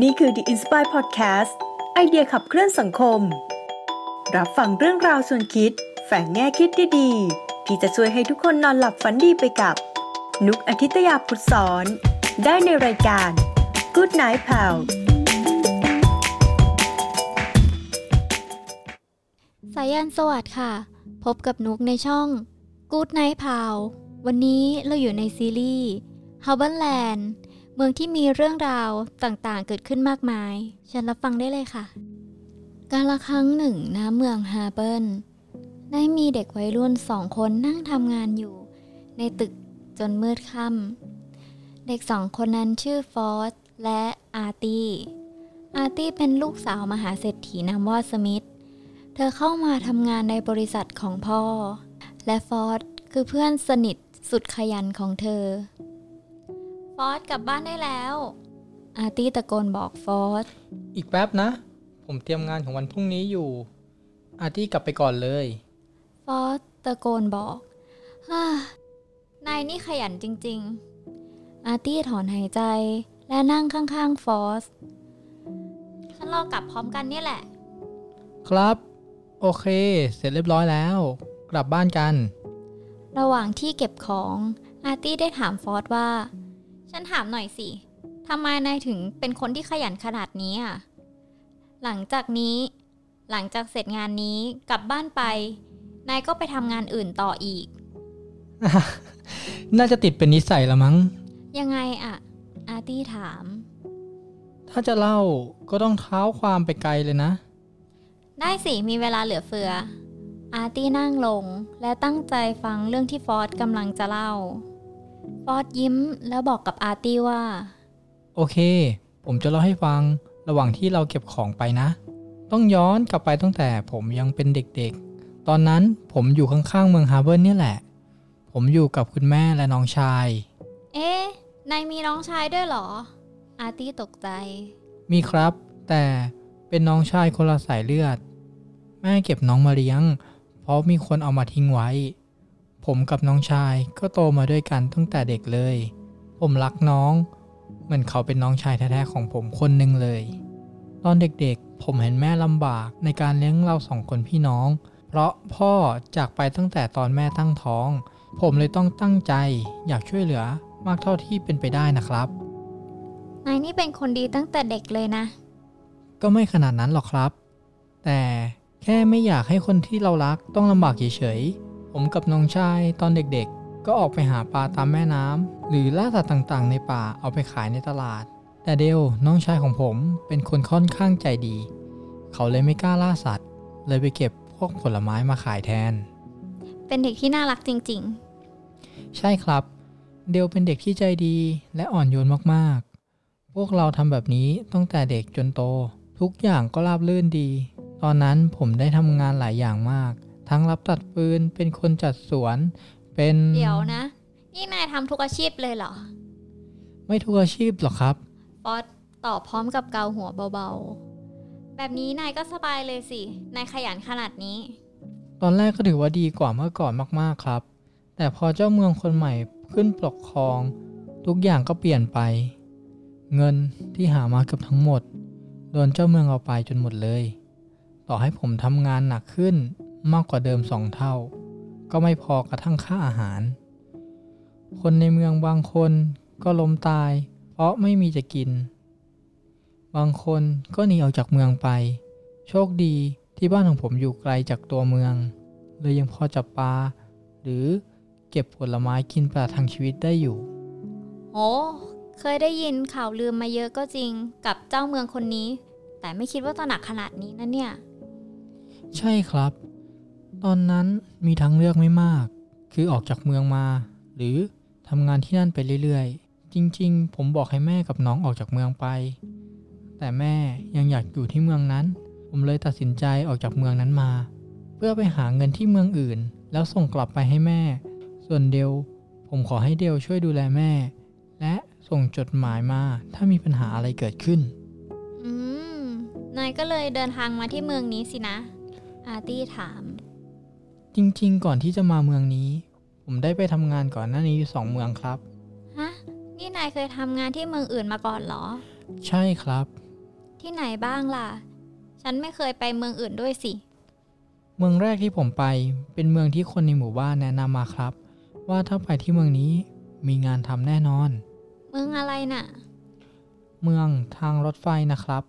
นี่คือ The Inspire Podcast ไอเดียขับเคลื่อนสังคม รับฟังเรื่องราวส่วนคิด แฝงแง่คิดดีๆที่จะช่วยให้ทุกคนนอนหลับฝันดีไปกับ นุกอาทิตยาพุทธสอน ได้ในรายการ Good Night Pal สายันสวัสดิ์ค่ะ พบกับนุกในช่อง Good Night Pal วันนี้เราอยู่ในซีรีส์ h a r b o r l a n d เมืองที่มีเรื่องราวต่างๆ เกิดขึ้นมากมายเชิญรับฟังได้เลยค่ะ การละครั้งหนึ่งณเมือง Harber ได้มีเด็กวัยรุ่นสองคนนั่งทำงานอยู่ ในตึกจนมืดค่ำเด็กสองคนนั้นชื่อฟอสและอาร์ตี้ อาร์ตี้เป็นลูกสาวมหาเศรษฐีนามว่าสมิธ เธอเข้ามาทำงานในบริษัทของพ่อ และฟอสคือเพื่อนสนิทสุดขยันของเธอ ฟอสกลับบ้านได้แล้ว อาร์ตี้ตะโกนบอกฟอสอีกแป๊บนะ ผมเตรียมงานของวันพรุ่งนี้อยู่ อาร์ตี้กลับไปก่อนเลย ฟอสตะโกนบอกฮ่านายนี่ขยันจริง ๆ อาร์ตี้ถอนหายใจและนั่งข้างๆฟอสฉันรอกลับพร้อมกันเนี่ยแหละ ครับ โอเค เสร็จเรียบร้อยแล้ว กลับบ้านกัน ระหว่างที่เก็บของอาร์ตี้ได้ถามฟอสว่า ฉันถามหน่อยสิทำไมนายถึงเป็นคนที่ขยันขนาดนี้อะ หลังจากนี้ หลังจากเสร็จงานนี้กลับบ้านไป นายก็ไปทำงานอื่นต่ออีก น่าจะติดเป็นนิสัยละมั้ง ยังไงอะ อาร์ตี้ถาม ถ้าจะเล่าก็ต้องเท้าความไปไกลเลยนะ ได้สิมีเวลาเหลือเฟือ อาร์ตี้นั่งลงและตั้งใจฟังเรื่องที่ฟอสกำลังจะเล่า ฟอสยิ้มแล้วบอกกับอาร์ตี้ว่า โอเค ผมจะเล่าให้ฟังระหว่างที่เราเก็บของไปนะ ต้องย้อนกลับไปตั้งแต่ผมยังเป็นเด็กๆ ตอนนั้นผมอยู่ข้างๆเมือง Harber เนี่ยแหละ ผมอยู่กับคุณแม่และน้องชาย เอ๊ะนายมีน้องชายด้วยเหรอ อาร์ตี้ตกใจ มีครับ แต่เป็นน้องชายคนละสายเลือด แม่เก็บน้องมาเลี้ยง เพราะมีคนเอามาทิ้งไว้ ผมกับน้องชายก็โตมาด้วยกันตั้งแต่เด็กเลย ผมรักน้อง เหมือนเขาเป็นน้องชายแท้ๆของผมคนหนึ่งเลย ตอนเด็กๆ ผมเห็นแม่ลำบากในการเลี้ยงเราสองคนพี่น้อง เพราะพ่อจากไปตั้งแต่ตอนแม่ตั้งท้อง ผมเลยต้องตั้งใจอยากช่วยเหลือมากเท่าที่เป็นไปได้นะครับ นายนี่เป็นคนดีตั้งแต่เด็กเลยนะ ก็ไม่ขนาดนั้นหรอกครับ แต่แค่ไม่อยากให้คนที่เรารักต้องลำบากเฉยๆ ผมกับน้องชายตอนเด็กๆ ก็ออกไปหาปลาตามแม่น้ำหรือล่าสัตว์ต่างๆ ในป่าเอาไปขายในตลาด แต่เดลน้องชายของผมเป็นคนค่อนข้างใจดี เขาเลยไม่กล้าล่าสัตว์ เลยไปเก็บพวกผลไม้มาขายแทน เป็นเด็กที่น่ารักจริงใช่ครับ เดลเป็นเด็กที่ใจดีและอ่อนโยนมากๆ พวกเราทำแบบนี้ตั้งแต่เด็กจนโต ทุกอย่างก็ราบรื่นดี ตอนนั้นผมได้ทำงานหลายอย่างมาก ทั้งรับตัดปืนเป็นคนจัดสวน เป็นๆเดี๋ยวนะ นี่นายทำทุกอาชีพเลยเหรอ ไม่ทุกอาชีพหรอกครับฟอสตอบพร้อมกับเกาหัวเบาๆ แบบนี้นายก็สบายเลยสิ นายขยันขนาดนี้ ตอนแรกก็ถือว่าดีกว่าเมื่อก่อนมากๆครับ แต่พอเจ้าเมืองคนใหม่ขึ้นปกครอง ทุกอย่างก็เปลี่ยนไป เงินที่หามาเกือบทั้งหมดโดนเจ้าเมืองเอาไปจนหมดเลย ต่อให้ผมทำงานหนักขึ้น มากกว่าเดิมสองเท่า ก็ไม่พอกระทั่งค่าอาหาร คนในเมืองบางคนก็ล้มตาย เพราะไม่มีจะกิน บางคนก็หนีออกจากเมืองไป โชคดีที่บ้านของผมอยู่ไกลจากตัวเมือง เลยยังพอจับปลาหรือเก็บผลไม้กินประทังชีวิตได้อยู่ โอ้เคยได้ยินข่าวลืมมาเยอะก็จริงกับเจ้าเมืองคนนี้ แต่ไม่คิดว่าจะหนักขนาดนี้นะเนี่ย ใช่ครับ ตอนนั้นมีทางเลือกไม่มาก คือออกจากเมืองมา หรือทำงานที่นั่นไปเรื่อยๆ จริงๆ ผมบอกให้แม่กับน้องออกจากเมืองไป แต่แม่ยังอยากอยู่ที่เมืองนั้น ผมเลยตัดสินใจออกจากเมืองนั้นมา เพื่อไปหาเงินที่เมืองอื่น แล้วส่งกลับไปให้แม่ ส่วนเดลผมขอให้เดลช่วยดูแลแม่ และส่งจดหมายมาถ้ามีปัญหาอะไรเกิดขึ้น อืม นายก็เลยเดินทางมาที่เมืองนี้สินะ อาร์ตี้ถาม จริง ๆ ก่อนที่จะมาเมืองนี้ ผมได้ไปทำงานก่อนหน้านี้อยู่สองเมืองครับ ฮะ นี่นายเคยทำงานที่เมืองอื่นมาก่อนเหรอ ใช่ครับ ที่ไหนบ้างล่ะ ฉันไม่เคยไปเมืองอื่นด้วยสิ เมืองแรกที่ผมไปเป็นเมืองที่คนในหมู่บ้านแนะนำมาครับ ว่าถ้าไปที่เมืองนี้มีงานทำแน่นอน เมืองอะไรน่ะ เมืองทางรถไฟนะครับ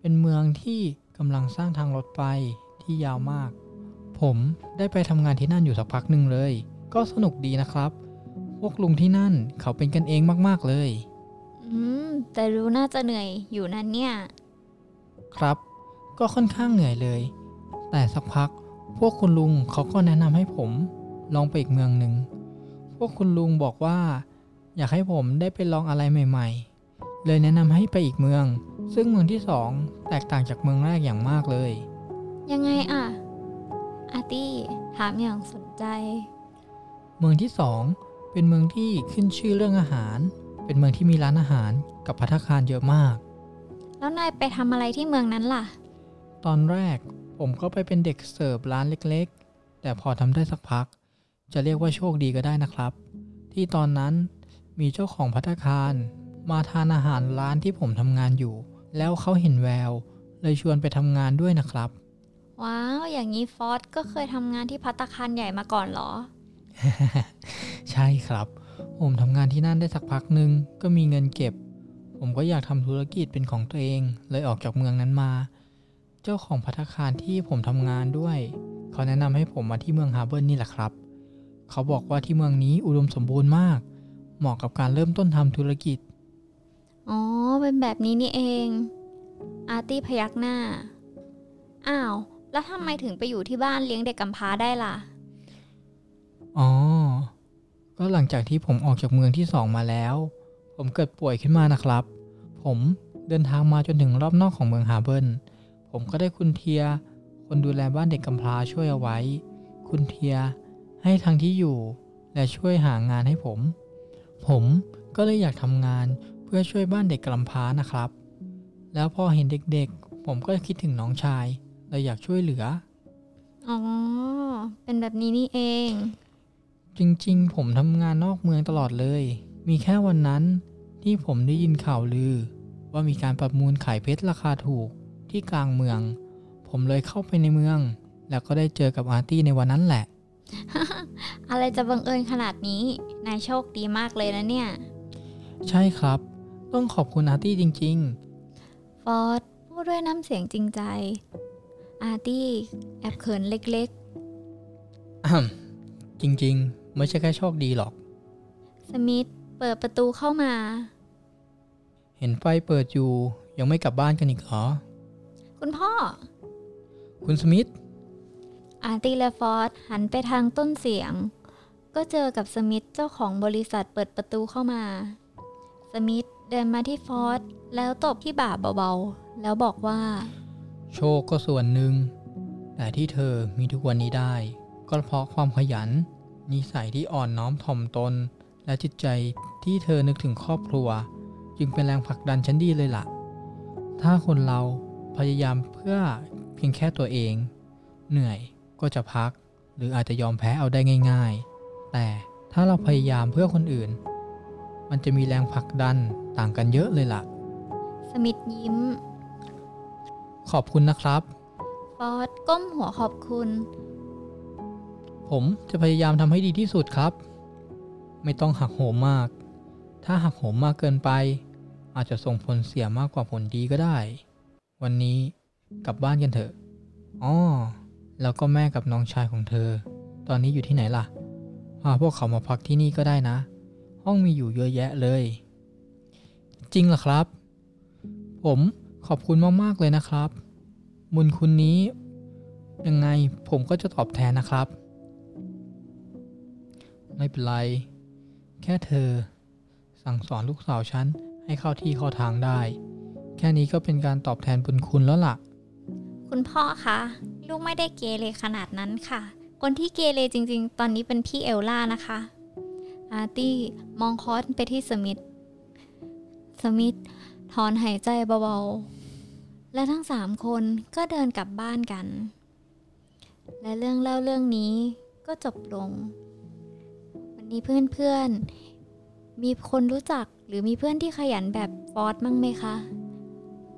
เป็นเมืองที่กำลังสร้างทางรถไฟที่ยาวมาก ผมได้ไปทำงานที่นั่นอยู่สักพักหนึ่งเลย ก็สนุกดีนะครับ พวกลุงที่นั่นเขาเป็นกันเองมากๆเลย อืม แต่รู้น่าจะเหนื่อยอยู่นั่นเนี่ย ครับ ก็ค่อนข้างเหนื่อยเลย แต่สักพัก พวกคุณลุงเขาก็แนะนำให้ผมลองไปอีกเมืองหนึ่ง พวกคุณลุงบอกว่า อยากให้ผมได้ไปลองอะไรใหม่ ๆ เลยแนะนำให้ไปอีกเมือง ซึ่งเมืองที่สองแตกต่างจากเมืองแรกอย่างมากเลย ยังไงอะ อาร์ตี้ถามอย่างสนใจ เมืองที่สองเป็นเมืองที่ขึ้นชื่อเรื่องอาหาร เป็นเมืองที่มีร้านอาหารกับภัตตาคารเยอะมาก แล้วนายไปทำอะไรที่เมืองนั้นล่ะ ตอนแรกผมก็ไปเป็นเด็กเสิร์ฟร้านเล็กๆ แต่พอทำได้สักพัก จะเรียกว่าโชคดีก็ได้นะครับ ที่ตอนนั้นมีเจ้าของพัตตาคารมาทานอาหารร้านที่ผมทำงานอยู่ แล้วเขาเห็นแวว เลยชวนไปทำงานด้วยนะครับ ว้าว อย่างนี้ฟอสก็เคยทำงานที่พัตตาคารใหญ่มาก่อนเหรอ ใช่ครับ ผมทำงานที่นั่นได้สักพักหนึ่งก็มีเงินเก็บ ผมก็อยากทำธุรกิจเป็นของตัวเอง เลยออกจากเมืองนั้นมา เจ้าของพัตตาคารที่ผมทำงานด้วย เขาแนะนำให้ผมมาที่เมืองฮาร์เบิร์นนี่แหละครับ เขาบอกว่าที่เมืองนี้อุดมสมบูรณ์มาก เหมาะกับการเริ่มต้นทำธุรกิจ อ๋อ เป็นแบบนี้นี่เอง อาร์ตี้พยักหน้า อ้าว แล้วทำไมถึงไปอยู่ที่บ้านเลี้ยงเด็กกำพร้าได้ล่ะ อ๋อ ก็หลังจากที่ผมออกจากเมืองที่สองมาแล้ว ผมเกิดป่วยขึ้นมานะครับ ผมเดินทางมาจนถึงรอบนอกของเมืองฮาเบิร์นผมก็ได้คุณเทีย คนดูแลบ้านเด็กกำพร้าช่วยเอาไว้ คุณเทียให้ทางที่อยู่ และช่วยหางานให้ผม ผมก็เลยอยากทำงานเพื่อช่วยบ้านเด็กกำพร้านะครับ แล้วพอเห็นเด็กๆ ผมก็คิดถึงน้องชาย เลยอยากช่วยเหลือ อ๋อ เป็นแบบนี้นี่เอง จริงๆ ผมทำงานนอกเมืองตลอดเลย มีแค่วันนั้นที่ผมได้ยินข่าวลือ ว่ามีการประมูลขายเพชรราคาถูกที่กลางเมือง ผมเลยเข้าไปในเมือง แล้วก็ได้เจอกับอาร์ตี้ในวันนั้นแหละ อะไรจะบังเอิญขนาดนี้ นายโชคดีมากเลยนะเนี่ย ใช่ครับ ต้องขอบคุณอาร์ตี้จริงฟอร์ดพูดด้วยน้ำเสียงจริงใจ อาร์ตี้แอบเขินเล็กๆอ่ำจริงๆ ไม่ใช่แค่โชคดีหรอกๆสมิธเปิดประตูเข้ามา เห็นไฟเปิดอยู่ ยังไม่กลับบ้านกันอีกเหรอ คุณพ่อ คุณสมิธ อาร์ตี้และฟอร์ดหันไปทางต้นเสียง ก็เจอกับสมิธเจ้าของบริษัทเปิดประตูเข้ามา สมิธเดินมาที่ฟอร์ดแล้วตบที่บ่าเบาๆ แล้วบอกว่า โชคก็ส่วนหนึ่ง แต่ที่เธอมีทุกวันนี้ได้ ก็เพราะความขยัน นิสัยที่อ่อนน้อมถ่อมตน และจิตใจที่เธอนึกถึงครอบครัว จึงเป็นแรงผลักดันชั้นดีเลยล่ะ ถ้าคนเราพยายามเพื่อเพียงแค่ตัวเอง เหนื่อยก็จะพัก หรืออาจจะยอมแพ้เอาได้ง่าย ๆ แต่ถ้าเราพยายามเพื่อคนอื่น มันจะมีแรงผลักดันต่างกันเยอะเลยล่ะ สมิธยิ้ม ขอบคุณนะครับฟอร์ดก้มหัวขอบคุณ ผมจะพยายามทำให้ดีที่สุดครับ ไม่ต้องหักโหมมาก ถ้าหักโหมมากเกินไป อาจจะส่งผลเสียมากกว่าผลดีก็ได้ วันนี้กลับบ้านกันเถอะอ๋อแล้วก็แม่กับน้องชายของเธอ ตอนนี้อยู่ที่ไหนล่ะพาพวกเขามาพักที่นี่ก็ได้นะ ห้องมีอยู่เยอะแยะเลย จริงเหรอครับ ผม ขอบคุณมาก ๆ เลยนะครับ บุญคุณนี้ ยังไงผมก็จะตอบแทนนะครับ ไม่เป็นไร แค่เธอ สั่งสอนลูกสาวฉัน ให้เข้าที่เข้าทางได้ แค่นี้ก็เป็นการตอบแทนบุญคุณแล้วล่ะ คุณพ่อคะลูกไม่ได้เกเรขนาดนั้นค่ะ คนที่เกเรจริง ๆ ตอนนี้เป็นพี่เอลล่านะคะอาร์ตี้มองคอสไปที่สมิธสมิธ ถอนหายใจเบาๆ และทั้งสามคนก็เดินกลับบ้านกัน และเรื่องเล่าเรื่องนี้ก็จบลง วันนี้เพื่อนๆ มีคนรู้จักหรือมีเพื่อนที่ขยันแบบฟอสบ้างไหมคะ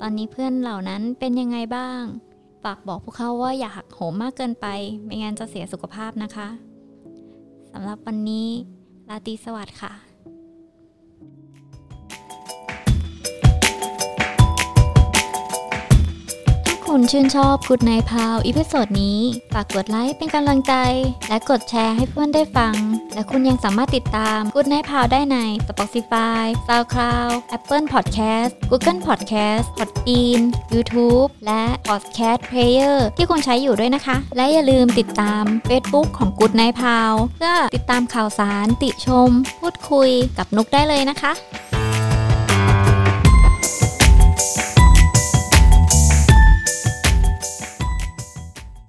ตอนนี้เพื่อนเหล่านั้นเป็นยังไงบ้าง ฝากบอกพวกเขาว่าอย่าหักโหมมากเกินไป ไม่งั้นจะเสียสุขภาพนะคะ สำหรับวันนี้ราตรีสวัสดิ์ค่ะ คุณชื่นชอบ Good Night Pal episode นี้ ฝากกดไลค์เป็นกำลังใจ และกดแชร์ให้เพื่อนได้ฟัง และคุณยังสามารถติดตาม Good Night Pal ได้ใน Spotify, SoundCloud, Apple Podcast, Google Podcast, Podbean, YouTube และ Podcast Player ที่คุณใช้อยู่ด้วยนะคะ และอย่าลืมติดตาม Facebook ของ Good Night Pal เพื่อติดตามข่าวสารติชม พูดคุยกับนุกได้เลยนะคะ